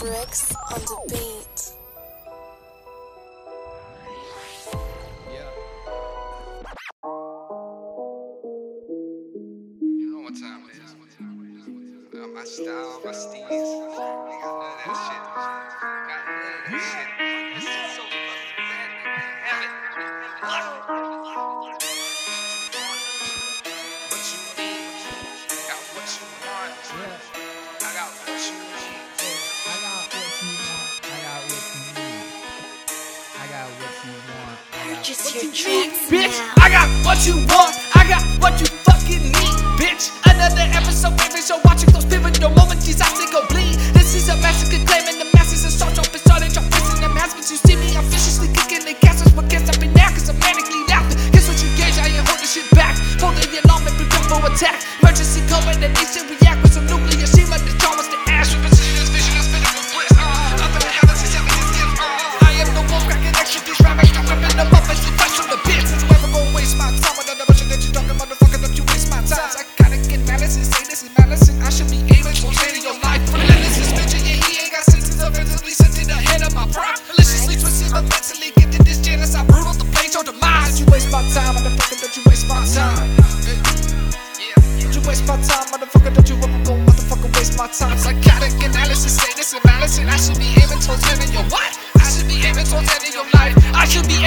Bricks on the beat. Yeah. You know what time it is. Uh, my style, my steez. Got none of that shit. Got none of that shit. This is so fucking bad. Damn it. What Purchase what your need, bitch. now. I got what you want. I got what you fucking need, bitch. Another episode, favorite show. Watching those pivotal moments. These eyes go bleed. This is a massacre claiming the masses assault your facade and drop fists in the mask. But you see me, I'm viciously kicking the castles. But can't stop me now, cause I'm manically laughing. Guess what you gauge? I ain't holding shit back. Holding the alarm and prepare for attack. Emergency code and the nation react time, motherfucker, don't you waste my time. Don't you waste my time, motherfucker, don't you ever go motherfucker waste my time. Psychotic analysis, say this is malice and I should be aiming towards ending your what? I should be aiming towards ending your life. I should be